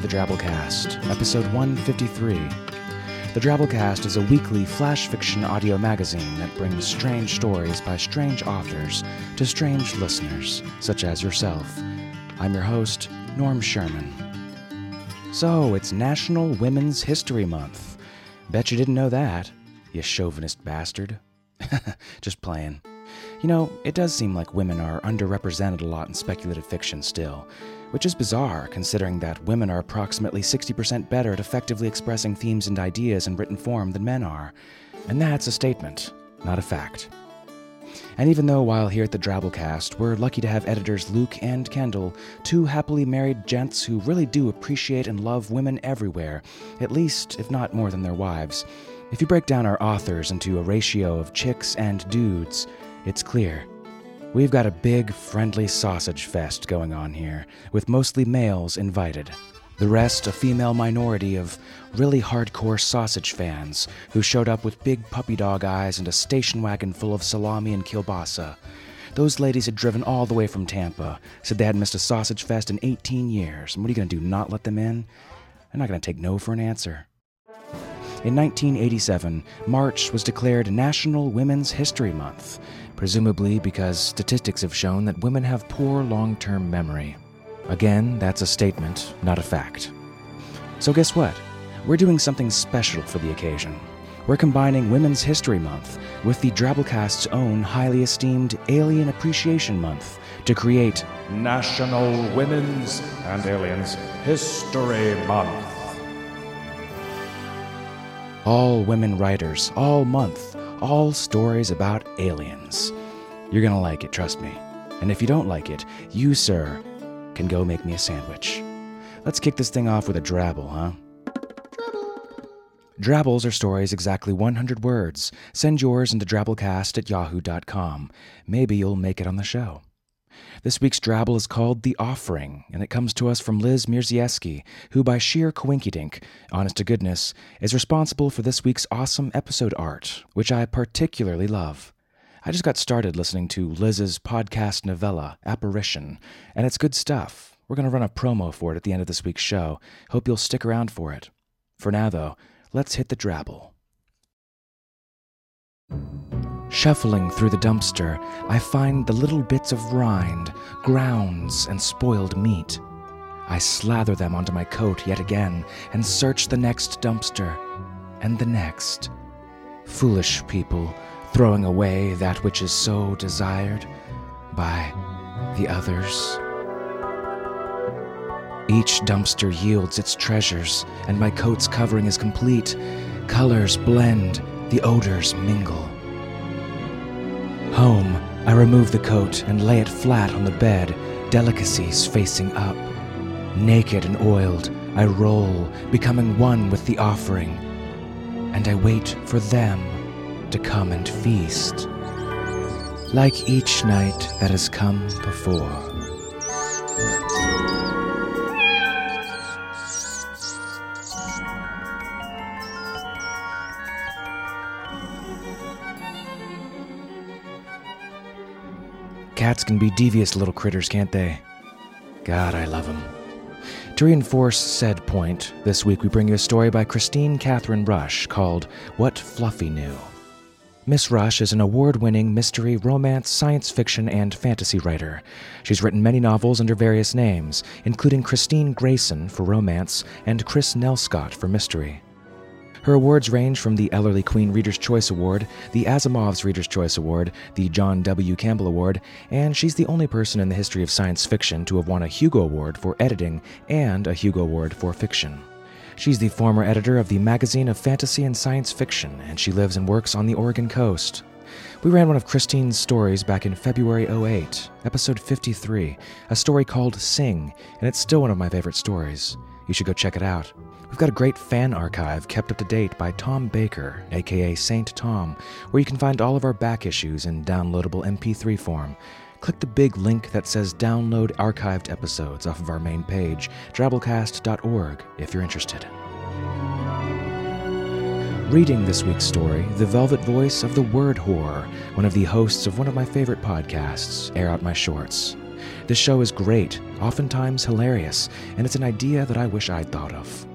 To the Drabblecast, episode 153. The Drabblecast is a weekly flash fiction audio magazine that brings strange stories by strange authors to strange listeners, such as yourself. I'm your host, Norm Sherman. So, it's National Women's History Month. Bet you didn't know that, you chauvinist bastard. Just playing. You know, it does seem like women are underrepresented a lot in speculative fiction still, which is bizarre considering that women are approximately 60% better at effectively expressing themes and ideas in written form than men are. And that's a statement, not a fact. And even though while here at the Drabblecast, we're lucky to have editors Luke and Kendall, two happily married gents who really do appreciate and love women everywhere, at least, if not more than their wives, if you break down our authors into a ratio of chicks and dudes, it's clear. We've got a big, friendly sausage fest going on here, with mostly males invited. The rest a female minority of really hardcore sausage fans who showed up with big puppy dog eyes and a station wagon full of salami and kielbasa. Those ladies had driven all the way from Tampa, said they hadn't missed a sausage fest in 18 years. And what are you going to do, not let them in? I'm not going to take no for an answer. In 1987, March was declared National Women's History Month, presumably because statistics have shown that women have poor long term memory. Again, that's a statement, not a fact. So, guess what? We're doing something special for the occasion. We're combining Women's History Month with the Drabblecast's own highly esteemed Alien Appreciation Month to create National Women's and Aliens History Month. All women writers, all month, all stories about aliens. You're gonna like it, trust me. And if you don't like it, you, sir, can go make me a sandwich. Let's kick this thing off with a drabble, huh? Drabbles are stories exactly 100 words. Send yours into drabblecast at yahoo.com. Maybe you'll make it on the show. This week's drabble is called The Offering, and it comes to us from Liz Mirzieski, who, by sheer coinkydink, honest to goodness, is responsible for this week's awesome episode art, which I particularly love. I just got started listening to Liz's podcast novella, Apparition, and it's good stuff. We're going to run a promo for it at the end of this week's show. Hope you'll stick around for it. For now, though, let's hit the drabble. Shuffling through the dumpster, I find the little bits of rind, grounds, and spoiled meat. I slather them onto my coat yet again and search the next dumpster, and the next. Foolish people, throwing away that which is so desired by the others. Each dumpster yields its treasures, and my coat's covering is complete. Colors blend, the odors mingle. Home, I remove the coat and lay it flat on the bed, delicacies facing up. Naked and oiled, I roll, becoming one with the offering, and I wait for them to come and feast. Like each night that has come before. Cats can be devious little critters, can't they? God, I love them. To reinforce said point, this week we bring you a story by Kristine Kathryn Rusch called What Fluffy Knew. Miss Rusch is an award winning mystery, romance, science fiction, and fantasy writer. She's written many novels under various names, including Kristine Grayson for romance and Kris Nelscott for mystery. Her awards range from the Ellery Queen Reader's Choice Award, the Asimov's Reader's Choice Award, the John W. Campbell Award, and she's the only person in the history of science fiction to have won a Hugo Award for editing and a Hugo Award for fiction. She's the former editor of the Magazine of Fantasy and Science Fiction, and she lives and works on the Oregon coast. We ran one of Kristine's stories back in February 08, episode 53, a story called Sing, and it's still one of my favorite stories. You should go check it out. We've got a great fan archive kept up to date by Tom Baker, aka Saint Tom, where you can find all of our back issues in downloadable MP3 form. Click the big link that says Download Archived Episodes off of our main page, drabblecast.org, if you're interested. Reading this week's story, the velvet voice of the Word Whore, one of the hosts of one of my favorite podcasts, Air Out My Shorts. This show is great, oftentimes hilarious, and it's an idea that I wish I'd thought of.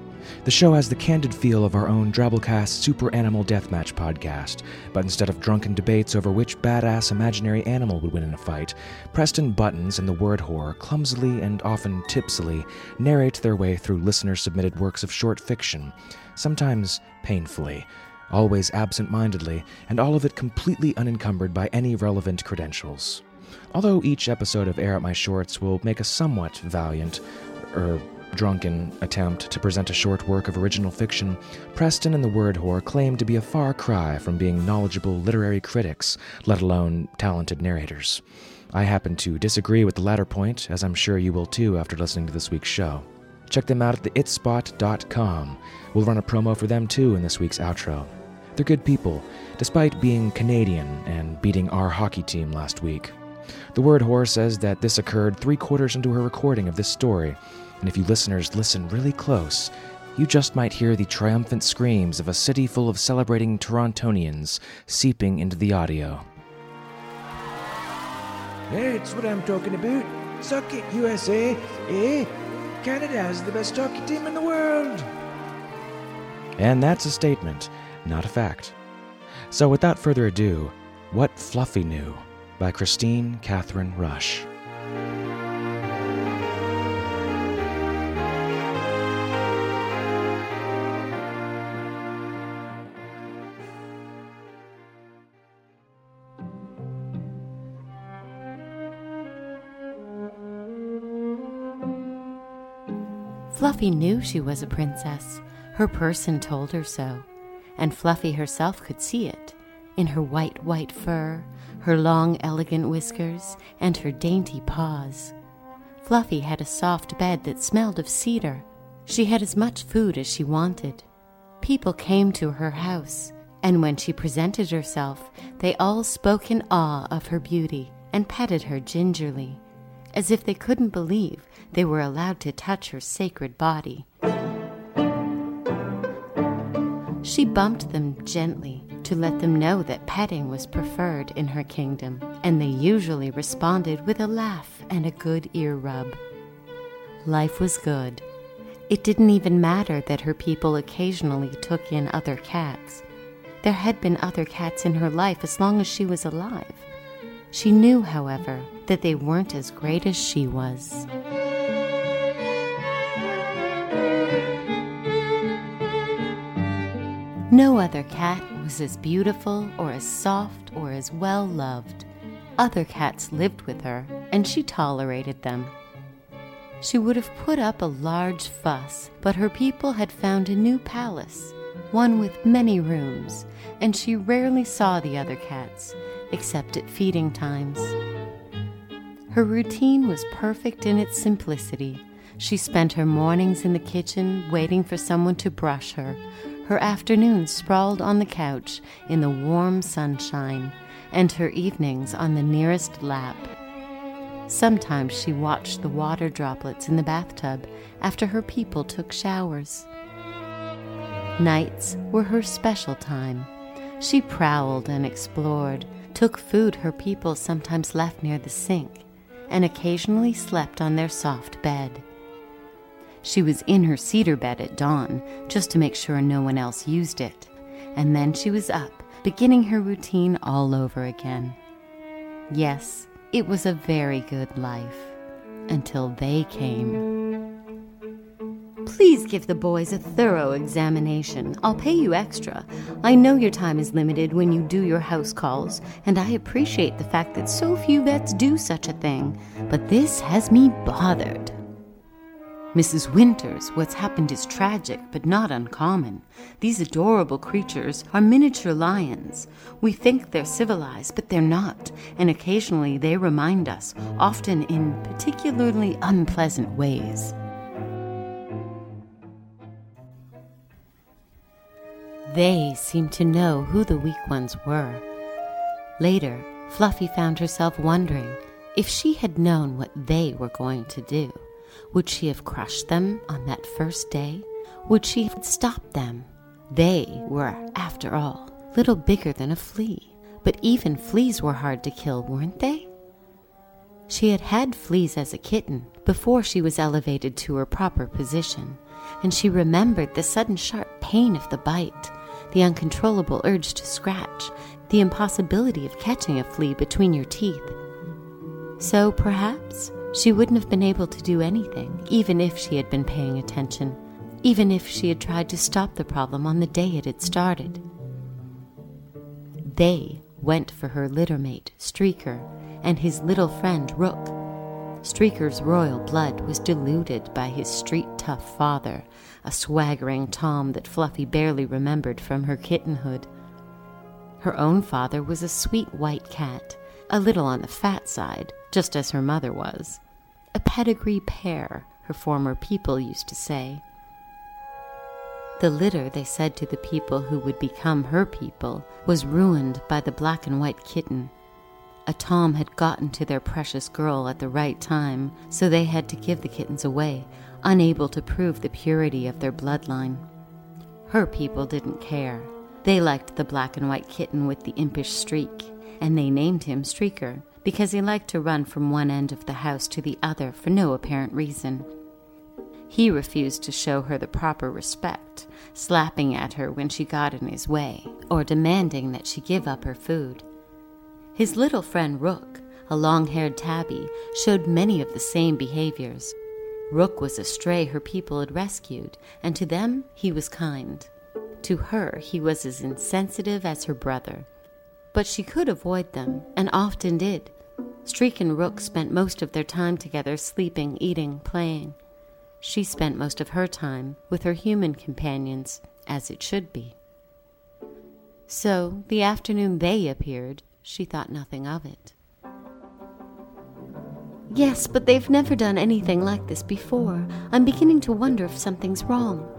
The show has the candid feel of our own Drabblecast Super Animal Deathmatch podcast, but instead of drunken debates over which badass imaginary animal would win in a fight, Preston Buttons and the Word Whore clumsily and often tipsily narrate their way through listener submitted works of short fiction, sometimes painfully, always absent mindedly, and all of it completely unencumbered by any relevant credentials. Although each episode of Air Out My Shorts will make a somewhat valiant, er, drunken attempt to present a short work of original fiction, Preston and the Word Whore claim to be a far cry from being knowledgeable literary critics, let alone talented narrators. I happen to disagree with the latter point, as I'm sure you will too after listening to this week's show. Check them out at theitspot.com. We'll run a promo for them too in this week's outro. They're good people, despite being Canadian and beating our hockey team last week. The Word Whore says that this occurred three quarters into her recording of this story, and if you listeners listen really close, you just might hear the triumphant screams of a city full of celebrating Torontonians seeping into the audio. That's what I'm talking about. Suck it, USA. Eh? Canada has the best hockey team in the world. And that's a statement, not a fact. So without further ado, What Fluffy Knew by Kristine Kathryn Rusch. Fluffy knew she was a princess. Her person told her so, and Fluffy herself could see it in her white, white fur, her long, elegant whiskers, and her dainty paws. Fluffy had a soft bed that smelled of cedar. She had as much food as she wanted. People came to her house, and when she presented herself, they all spoke in awe of her beauty and petted her gingerly, as if they couldn't believe they were allowed to touch her sacred body. She bumped them gently to let them know that petting was preferred in her kingdom, and they usually responded with a laugh and a good ear rub. Life was good. It didn't even matter that her people occasionally took in other cats. There had been other cats in her life as long as she was alive. She knew, however, that they weren't as great as she was. No other cat was as beautiful or as soft or as well loved. Other cats lived with her, and she tolerated them. She would have put up a large fuss, but her people had found a new palace, one with many rooms, and she rarely saw the other cats, except at feeding times. Her routine was perfect in its simplicity. She spent her mornings in the kitchen waiting for someone to brush her, her afternoons sprawled on the couch in the warm sunshine, and her evenings on the nearest lap. Sometimes she watched the water droplets in the bathtub after her people took showers. Nights were her special time. She prowled and explored, took food her people sometimes left near the sink, and occasionally slept on their soft bed. She was in her cedar bed at dawn, just to make sure no one else used it, and then she was up, beginning her routine all over again. Yes, it was a very good life, until they came. Please give the boys a thorough examination. I'll pay you extra. I know your time is limited when you do your house calls, and I appreciate the fact that so few vets do such a thing, but this has me bothered. Mrs. Winters, what's happened is tragic, but not uncommon. These adorable creatures are miniature lions. We think they're civilized, but they're not, and occasionally they remind us, often in particularly unpleasant ways. They seemed to know who the weak ones were. Later, Fluffy found herself wondering if she had known what they were going to do. Would she have crushed them on that first day? Would she have stopped them? They were, after all, little bigger than a flea. But even fleas were hard to kill, weren't they? She had had fleas as a kitten before she was elevated to her proper position, and she remembered the sudden sharp pain of the bite, the uncontrollable urge to scratch, the impossibility of catching a flea between your teeth. So perhaps she wouldn't have been able to do anything, even if she had been paying attention, even if she had tried to stop the problem on the day it had started. They went for her littermate, Streaker, and his little friend, Rook. Streaker's royal blood was diluted by his street tough father, a swaggering Tom that Fluffy barely remembered from her kittenhood. Her own father was a sweet white cat, a little on the fat side, just as her mother was. A pedigree pair, her former people used to say. The litter, they said to the people who would become her people, was ruined by the black and white kitten. A Tom had gotten to their precious girl at the right time, so they had to give the kittens away, unable to prove the purity of their bloodline. Her people didn't care. They liked the black and white kitten with the impish streak, and they named him Streaker because he liked to run from one end of the house to the other for no apparent reason. He refused to show her the proper respect, slapping at her when she got in his way, or demanding that she give up her food. His little friend Rook, a long haired tabby, showed many of the same behaviors. Rook was a stray her people had rescued, and to them he was kind. To her, he was as insensitive as her brother. But she could avoid them, and often did. Streak and Rook spent most of their time together sleeping, eating, playing. She spent most of her time with her human companions, as it should be. So, the afternoon they appeared, she thought nothing of it. Yes, but they've never done anything like this before. I'm beginning to wonder if something's wrong.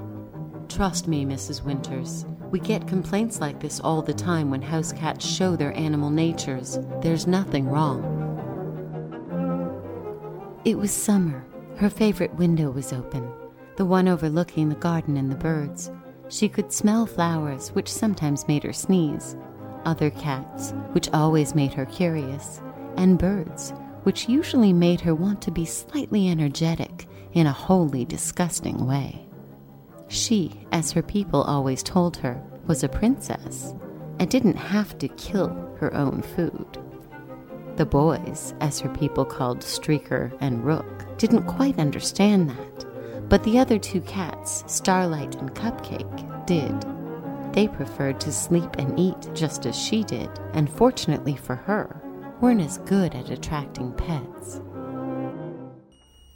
Trust me, Mrs. Winters. We get complaints like this all the time when house cats show their animal natures. There's nothing wrong. It was summer. Her favorite window was open, the one overlooking the garden and the birds. She could smell flowers, which sometimes made her sneeze, other cats, which always made her curious, and birds, which usually made her want to be slightly energetic in a wholly disgusting way. She, as her people always told her, was a princess and didn't have to kill her own food. The boys, as her people called Streaker and Rook, didn't quite understand that, but the other two cats, Starlight and Cupcake, did. They preferred to sleep and eat just as she did, and fortunately for her, weren't as good at attracting pets.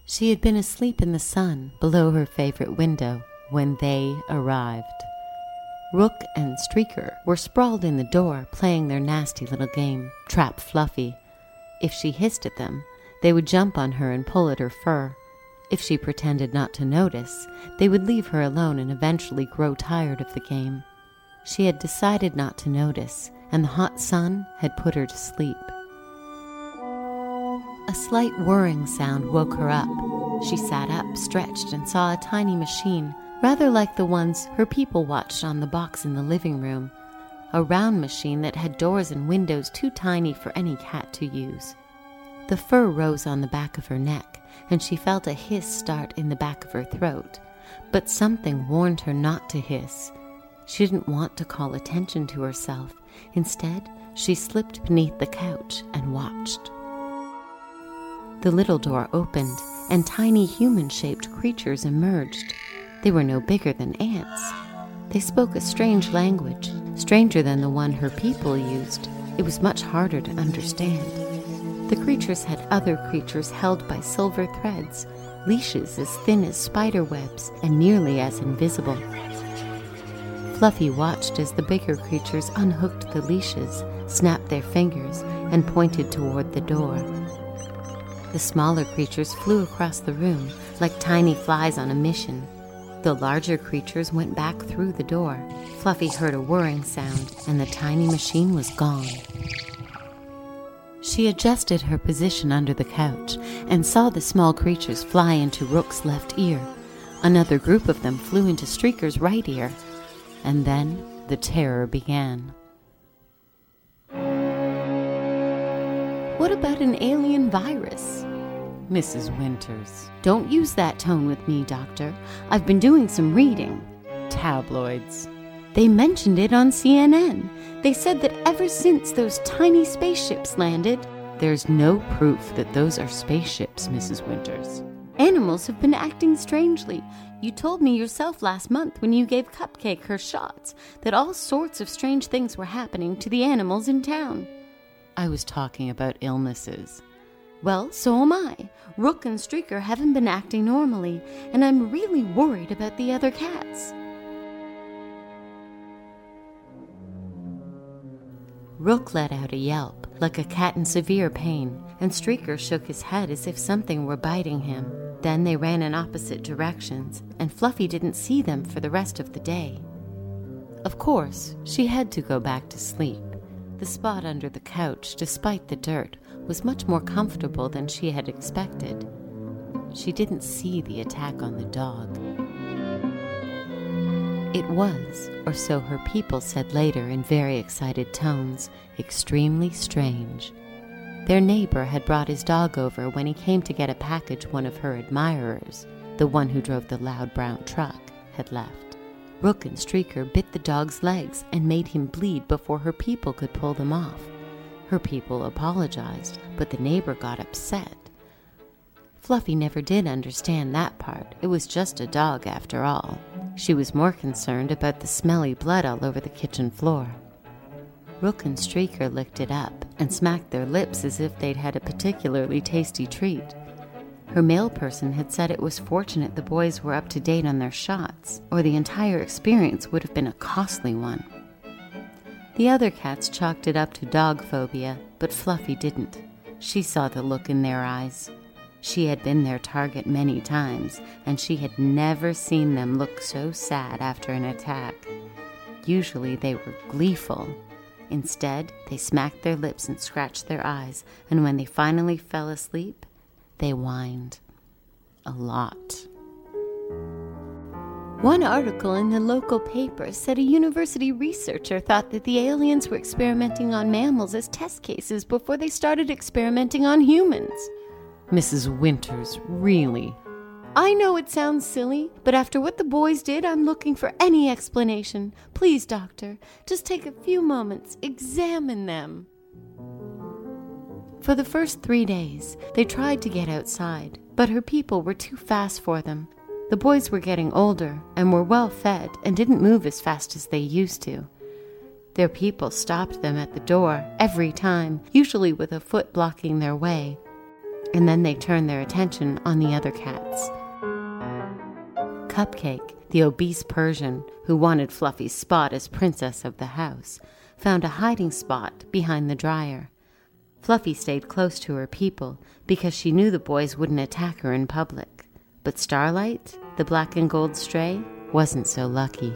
She had been asleep in the sun below her favorite window when they arrived. Rook and Streaker were sprawled in the door playing their nasty little game, Trap Fluffy. If she hissed at them, they would jump on her and pull at her fur. If she pretended not to notice, they would leave her alone and eventually grow tired of the game. She had decided not to notice, and the hot sun had put her to sleep. A slight whirring sound woke her up. She sat up, stretched, and saw a tiny machine, rather like the ones her people watched on the box in the living room. A round machine that had doors and windows too tiny for any cat to use. The fur rose on the back of her neck, and she felt a hiss start in the back of her throat. But something warned her not to hiss. She didn't want to call attention to herself. Instead, she slipped beneath the couch and watched. The little door opened, and tiny human shaped creatures emerged. They were no bigger than ants. They spoke a strange language, stranger than the one her people used. It was much harder to understand. The creatures had other creatures held by silver threads, leashes as thin as spider webs and nearly as invisible. Fluffy watched as the bigger creatures unhooked the leashes, snapped their fingers, and pointed toward the door. The smaller creatures flew across the room like tiny flies on a mission. The larger creatures went back through the door. Fluffy heard a whirring sound, and the tiny machine was gone. She adjusted her position under the couch and saw the small creatures fly into Rook's left ear. Another group of them flew into Streaker's right ear. And then the terror began. What about an alien virus? Mrs. Winters, don't use that tone with me, Doctor. I've been doing some reading. Tabloids. They mentioned it on CNN. They said that ever since those tiny spaceships landed, there's no proof that those are spaceships, Mrs. Winters. Animals have been acting strangely. You told me yourself last month when you gave Cupcake her shots that all sorts of strange things were happening to the animals in town. I was talking about illnesses. Well, so am I. Rook and Streaker haven't been acting normally, and I'm really worried about the other cats. Rook let out a yelp, like a cat in severe pain, and Streaker shook his head as if something were biting him. Then they ran in opposite directions, and Fluffy didn't see them for the rest of the day. Of course, she had to go back to sleep. The spot under the couch, despite the dirt, was much more comfortable than she had expected. She didn't see the attack on the dog. It was, or so her people said later in very excited tones, extremely strange. Their neighbor had brought his dog over when he came to get a package one of her admirers, the one who drove the loud brown truck, had left. Rook and Streaker bit the dog's legs and made him bleed before her people could pull them off. Her people apologized, but the neighbor got upset. Fluffy never did understand that part. It was just a dog after all. She was more concerned about the smelly blood all over the kitchen floor. Rook and Streaker licked it up and smacked their lips as if they'd had a particularly tasty treat. Her mail person had said it was fortunate the boys were up to date on their shots, or the entire experience would have been a costly one. The other cats chalked it up to dog phobia, but Fluffy didn't. She saw the look in their eyes. She had been their target many times, and she had never seen them look so sad after an attack. Usually they were gleeful. Instead, they smacked their lips and scratched their eyes, and when they finally fell asleep, they whined. A lot. One article in the local paper said a university researcher thought that the aliens were experimenting on mammals as test cases before they started experimenting on humans. Mrs. Winters, really. I know it sounds silly, but after what the boys did, I'm looking for any explanation. Please, Doctor, just take a few moments, examine them. For the first three days, they tried to get outside, but her people were too fast for them. The boys were getting older and were well fed and didn't move as fast as they used to. Their people stopped them at the door every time, usually with a foot blocking their way, and then they turned their attention on the other cats. Cupcake, the obese Persian who wanted Fluffy's spot as princess of the house, found a hiding spot behind the dryer. Fluffy stayed close to her people because she knew the boys wouldn't attack her in public. But Starlight, the black and gold stray, wasn't so lucky.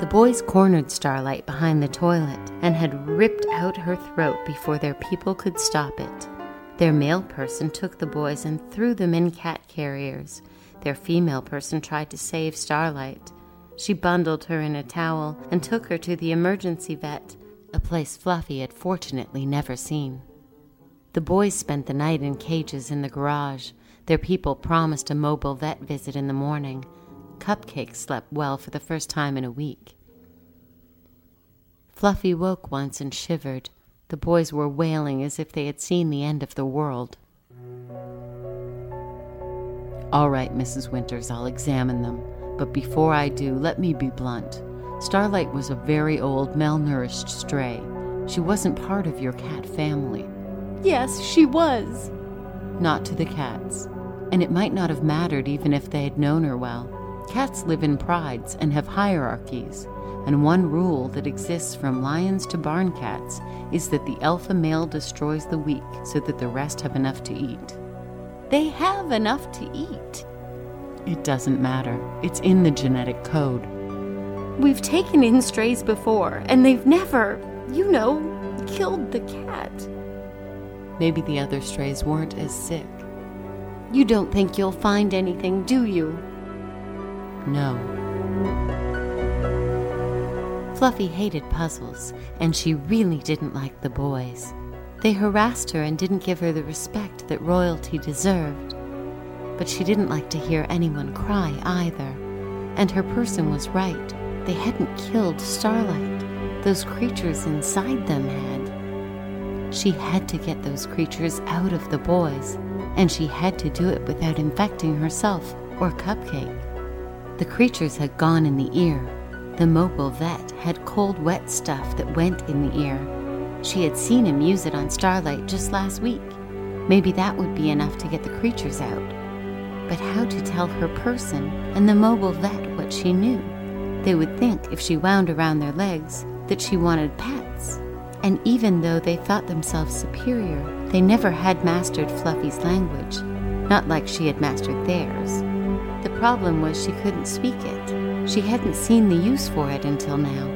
The boys cornered Starlight behind the toilet and had ripped out her throat before their people could stop it. Their male person took the boys and threw them in cat carriers. Their female person tried to save Starlight. She bundled her in a towel and took her to the emergency vet, a place Fluffy had fortunately never seen. The boys spent the night in cages in the garage. Their people promised a mobile vet visit in the morning. Cupcake slept well for the first time in a week. Fluffy woke once and shivered. The boys were wailing as if they had seen the end of the world. All right, Mrs. Winters, I'll examine them. But before I do, let me be blunt. Starlight was a very old, malnourished stray. She wasn't part of your cat family. Yes, she was. Not to the cats. And it might not have mattered even if they had known her well. Cats live in prides and have hierarchies. And one rule that exists from lions to barn cats is that the alpha male destroys the weak so that the rest have enough to eat. They have enough to eat. It doesn't matter. It's in the genetic code. We've taken in strays before, and they've never, you know, killed the cat. Maybe the other strays weren't as sick. You don't think you'll find anything, do you? No. Fluffy hated puzzles, and she really didn't like the boys. They harassed her and didn't give her the respect that royalty deserved. But she didn't like to hear anyone cry either. And her person was right. They hadn't killed Starlight. Those creatures inside them had. She had to get those creatures out of the boys, and she had to do it without infecting herself or Cupcake. The creatures had gone in the ear. The mobile vet had cold, wet stuff that went in the ear. She had seen him use it on Starlight just last week. Maybe that would be enough to get the creatures out. But how to tell her person and the mobile vet what she knew? They would think if she wound around their legs that she wanted pets. And even though they thought themselves superior, they never had mastered Fluffy's language, not like she had mastered theirs. The problem was she couldn't speak it. She hadn't seen the use for it until now.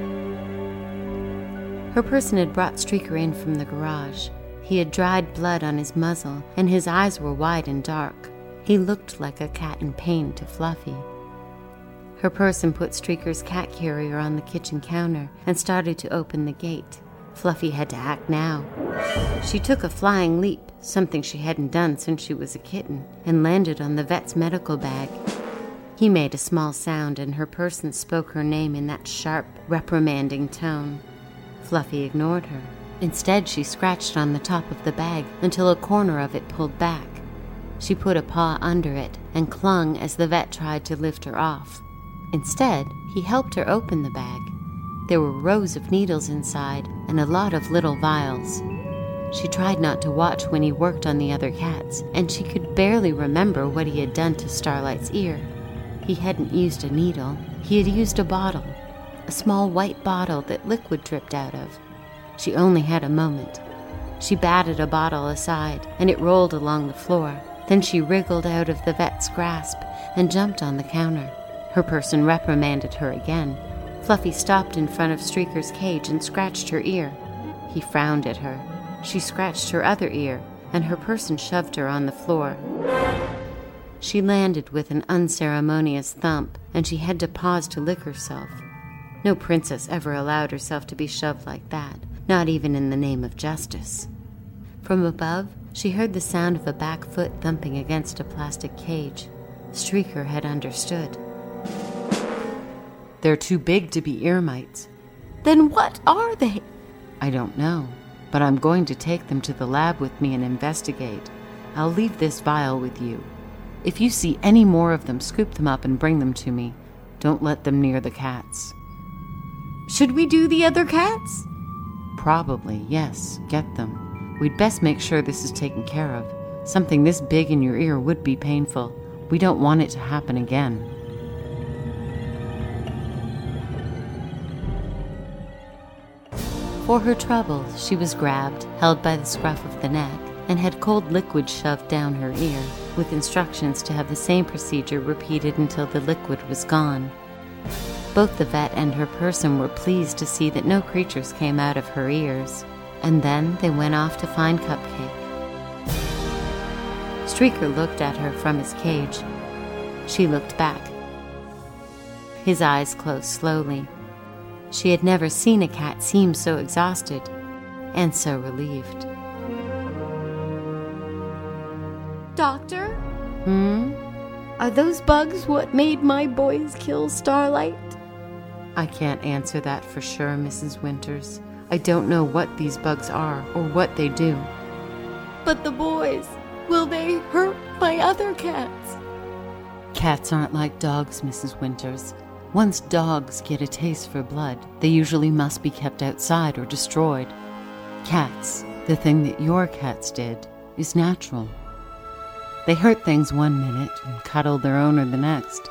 Her person had brought Streaker in from the garage. He had dried blood on his muzzle, and his eyes were wide and dark. He looked like a cat in pain to Fluffy. Her person put Streaker's cat carrier on the kitchen counter and started to open the gate. Fluffy had to act now. She took a flying leap, something she hadn't done since she was a kitten, and landed on the vet's medical bag. He made a small sound, and her person spoke her name in that sharp, reprimanding tone. Fluffy ignored her. Instead, she scratched on the top of the bag until a corner of it pulled back. She put a paw under it and clung as the vet tried to lift her off. Instead, he helped her open the bag. There were rows of needles inside and a lot of little vials. She tried not to watch when he worked on the other cats, and she could barely remember what he had done to Starlight's ear. He hadn't used a needle, he had used a bottle, a small white bottle that liquid dripped out of. She only had a moment. She batted a bottle aside, and it rolled along the floor. Then she wriggled out of the vet's grasp and jumped on the counter. Her person reprimanded her again. Fluffy stopped in front of Streaker's cage and scratched her ear. He frowned at her. She scratched her other ear, and her person shoved her on the floor. She landed with an unceremonious thump, and she had to pause to lick herself. No princess ever allowed herself to be shoved like that, not even in the name of justice. From above, she heard the sound of a back foot thumping against a plastic cage. Streaker had understood. They're too big to be ear mites. Then what are they? I don't know, but I'm going to take them to the lab with me and investigate. I'll leave this vial with you. If you see any more of them, scoop them up and bring them to me. Don't let them near the cats. Should we do the other cats? Probably, yes. Get them. We'd best make sure this is taken care of. Something this big in your ear would be painful. We don't want it to happen again. For her trouble, she was grabbed, held by the scruff of the neck, and had cold liquid shoved down her ear, with instructions to have the same procedure repeated until the liquid was gone. Both the vet and her person were pleased to see that no creatures came out of her ears, and then they went off to find Cupcake. Streaker looked at her from his cage. She looked back. His eyes closed slowly. She had never seen a cat seem so exhausted and so relieved. Doctor? Hmm? Are those bugs what made my boys kill Starlight? I can't answer that for sure, Mrs. Winters. I don't know what these bugs are or what they do. But the boys, will they hurt my other cats? Cats aren't like dogs, Mrs. Winters. Once dogs get a taste for blood, they usually must be kept outside or destroyed. Cats, the thing that your cats did, is natural. They hurt things one minute and cuddle their owner the next.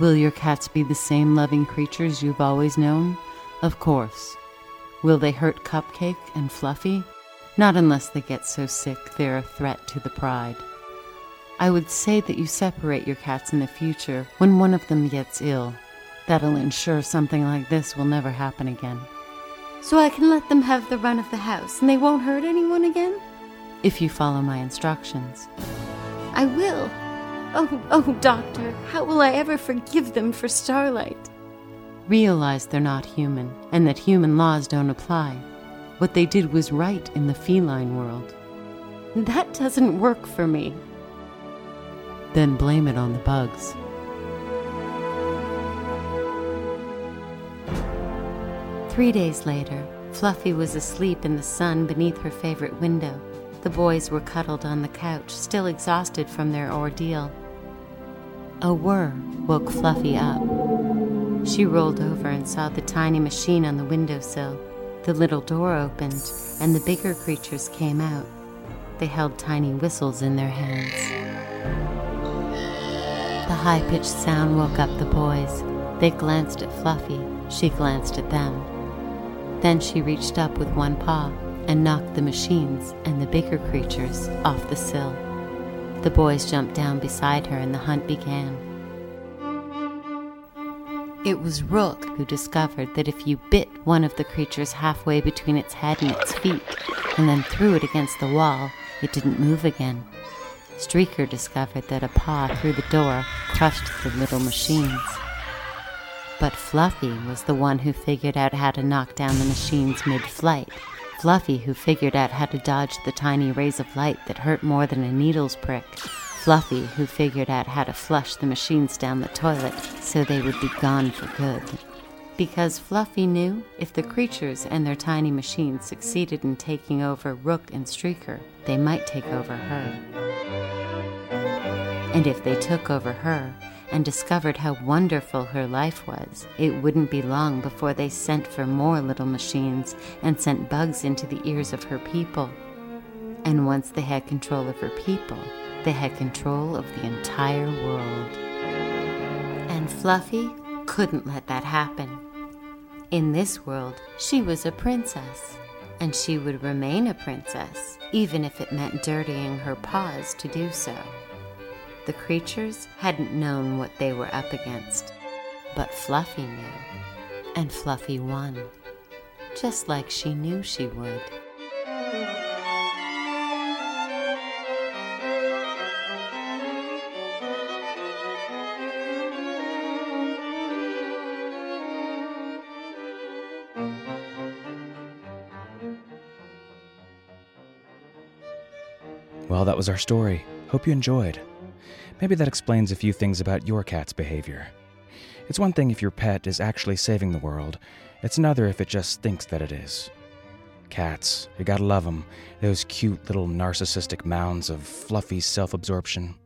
Will your cats be the same loving creatures you've always known? Of course. Will they hurt Cupcake and Fluffy? Not unless they get so sick they're a threat to the pride. I would say that you separate your cats in the future when one of them gets ill. That'll ensure something like this will never happen again. So I can let them have the run of the house and they won't hurt anyone again? If you follow my instructions. I will. Oh, oh, Doctor, how will I ever forgive them for Starlight? Realize they're not human and that human laws don't apply. What they did was right in the feline world. That doesn't work for me. Then blame it on the bugs. Three days later, Fluffy was asleep in the sun beneath her favorite window. The boys were cuddled on the couch, still exhausted from their ordeal. A whir woke Fluffy up. She rolled over and saw the tiny machine on the windowsill. The little door opened, and the bigger creatures came out. They held tiny whistles in their hands. The high pitched sound woke up the boys. They glanced at Fluffy. She glanced at them. Then she reached up with one paw and knocked the machines and the bigger creatures off the sill. The boys jumped down beside her and the hunt began. It was Rook who discovered that if you bit one of the creatures halfway between its head and its feet and then threw it against the wall, it didn't move again. Streaker discovered that a paw through the door crushed the little machines. But Fluffy was the one who figured out how to knock down the machines mid flight. Fluffy who figured out how to dodge the tiny rays of light that hurt more than a needle's prick. Fluffy who figured out how to flush the machines down the toilet so they would be gone for good. Because Fluffy knew if the creatures and their tiny machines succeeded in taking over Rook and Streaker, they might take over her. And if they took over her and discovered how wonderful her life was, it wouldn't be long before they sent for more little machines and sent bugs into the ears of her people. And once they had control of her people, they had control of the entire world. And Fluffy couldn't let that happen. In this world, she was a princess, and she would remain a princess, even if it meant dirtying her paws to do so. The creatures hadn't known what they were up against, but Fluffy knew, and Fluffy won, just like she knew she would. Well, that was our story. Hope you enjoyed. Maybe that explains a few things about your cat's behavior. It's one thing if your pet is actually saving the world, it's another if it just thinks that it is. Cats, you gotta love them, those cute little narcissistic mounds of fluffy self absorption.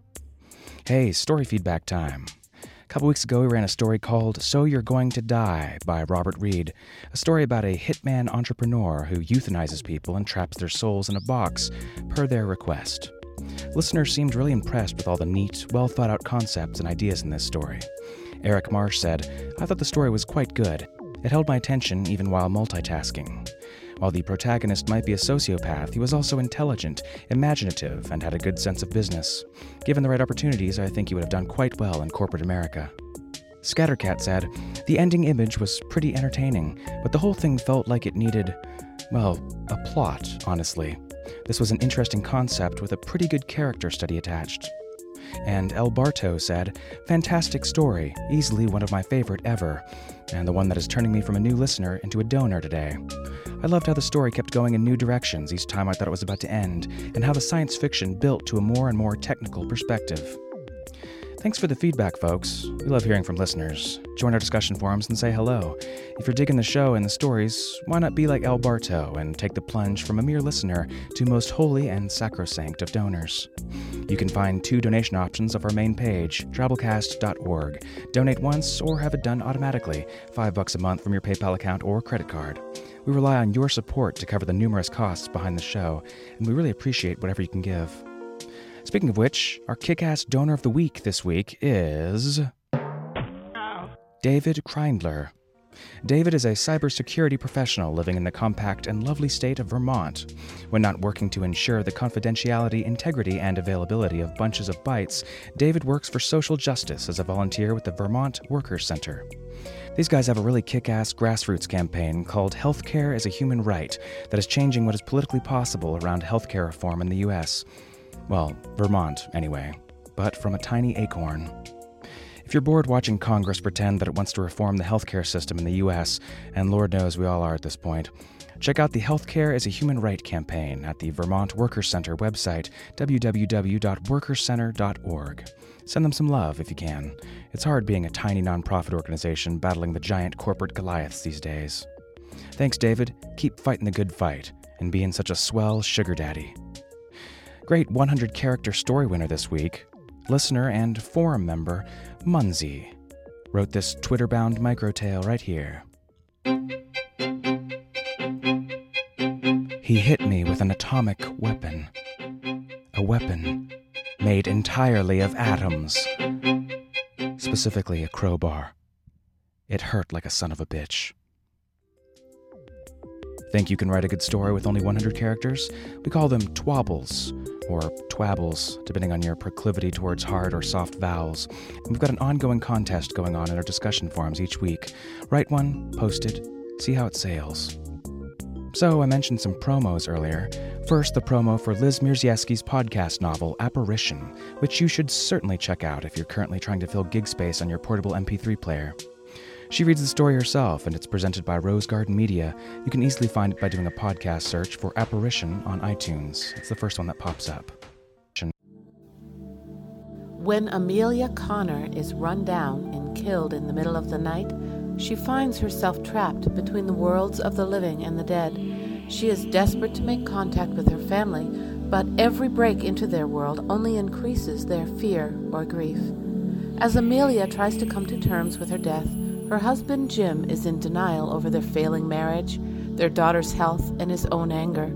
Hey, story feedback time. A couple weeks ago, we ran a story called So You're Going to Die by Robert Reed, a story about a hitman entrepreneur who euthanizes people and traps their souls in a box per their request. Listeners seemed really impressed with all the neat, well thought out concepts and ideas in this story. Eric Marsh said, I thought the story was quite good. It held my attention even while multitasking. While the protagonist might be a sociopath, he was also intelligent, imaginative, and had a good sense of business. Given the right opportunities, I think he would have done quite well in corporate America. Scattercat said, The ending image was pretty entertaining, but the whole thing felt like it needed, well, a plot, honestly. This was an interesting concept with a pretty good character study attached. And El Barto said, Fantastic story, easily one of my favorite ever, and the one that is turning me from a new listener into a donor today. I loved how the story kept going in new directions each time I thought it was about to end, and how the science fiction built to a more and more technical perspective. Thanks for the feedback, folks. We love hearing from listeners. Join our discussion forums and say hello. If you're digging the show and the stories, why not be like El Barto and take the plunge from a mere listener to most holy and sacrosanct of donors? You can find two donation options of our main page, drabblecast.org. Donate once or have it done automatically, five bucks a month from your PayPal account or credit card. We rely on your support to cover the numerous costs behind the show, and we really appreciate whatever you can give. Speaking of which, our kick ass donor of the week this week is. David Kreindler. David is a cybersecurity professional living in the compact and lovely state of Vermont. When not working to ensure the confidentiality, integrity, and availability of bunches of bytes, David works for social justice as a volunteer with the Vermont Workers Center. These guys have a really kick ass grassroots campaign called Healthcare as a Human Right that is changing what is politically possible around healthcare reform in the U.S. Well, Vermont, anyway, but from a tiny acorn. If you're bored watching Congress pretend that it wants to reform the healthcare system in the U.S., and Lord knows we all are at this point, check out the Healthcare as a Human Right campaign at the Vermont Workers Center website, www.workerscenter.org. Send them some love if you can. It's hard being a tiny nonprofit organization battling the giant corporate Goliaths these days. Thanks, David. Keep fighting the good fight and being such a swell sugar daddy. Great 100 character story winner this week, listener and forum member Munzi, wrote this Twitter bound microtale right here. He hit me with an atomic weapon. A weapon made entirely of atoms. Specifically, a crowbar. It hurt like a son of a bitch. Think you can write a good story with only 100 characters? We call them twabbles, or twabbles, depending on your proclivity towards hard or soft vowels. And we've got an ongoing contest going on in our discussion forums each week. Write one, post it, see how it sails. So, I mentioned some promos earlier. First, the promo for Liz Mierzejewski's podcast novel, Apparition, which you should certainly check out if you're currently trying to fill gig space on your portable MP3 player. She reads the story herself, and it's presented by Rose Garden Media. You can easily find it by doing a podcast search for Apparition on iTunes. It's the first one that pops up. When Amelia Connor is run down and killed in the middle of the night, she finds herself trapped between the worlds of the living and the dead. She is desperate to make contact with her family, but every break into their world only increases their fear or grief. As Amelia tries to come to terms with her death, her husband Jim is in denial over their failing marriage, their daughter's health, and his own anger.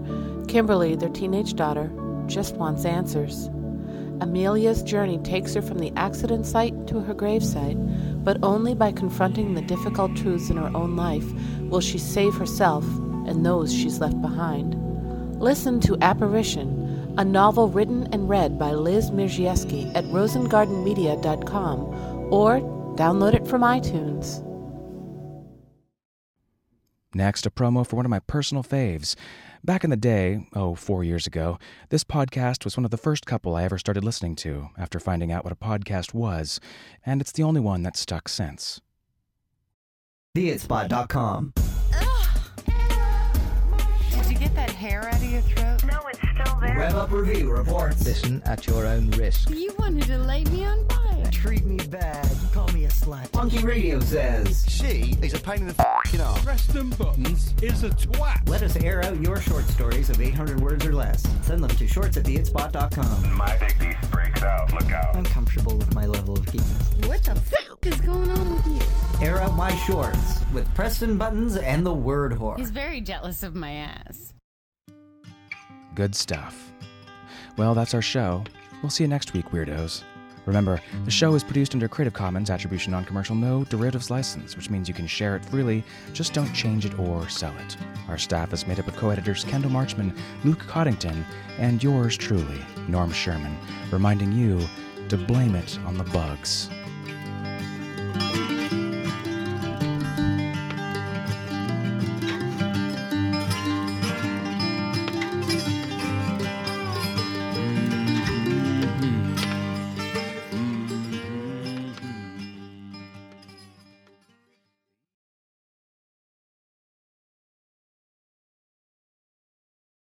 Kimberly, their teenage daughter, just wants answers. Amelia's journey takes her from the accident site to her gravesite, but only by confronting the difficult truths in her own life will she save herself and those she's left behind. Listen to Apparition, a novel written and read by Liz Mierzejewski at rosengardenmedia.com or Download it from iTunes. Next, a promo for one of my personal faves. Back in the day, oh, four years ago, this podcast was one of the first couple I ever started listening to after finding out what a podcast was, and it's the only one that's stuck since. TheItSpot.com. Did you get that hair out of your throat? No, it's still there. Rev Up Review reports. Listen at your own risk. You wanted to lay me on fire. Treat me bad. You Call me a slut. Funky Radio says she is a pain in the fucking ass. Preston Buttons is a twat. Let us air out your short stories of 800 words or less. Send them to shorts at theitspot.com. My big beast breaks out. Look out. I'm comfortable with my level of geekness. What the fuck is going on with you? Air out my shorts with Preston Buttons and the word whore. He's very jealous of my ass. Good stuff. Well, that's our show. We'll see you next week, weirdos. Remember, the show is produced under Creative Commons Attribution Non Commercial No Derivatives License, which means you can share it freely, just don't change it or sell it. Our staff is made up of co editors Kendall Marchman, Luke Coddington, and yours truly, Norm Sherman, reminding you to blame it on the bugs.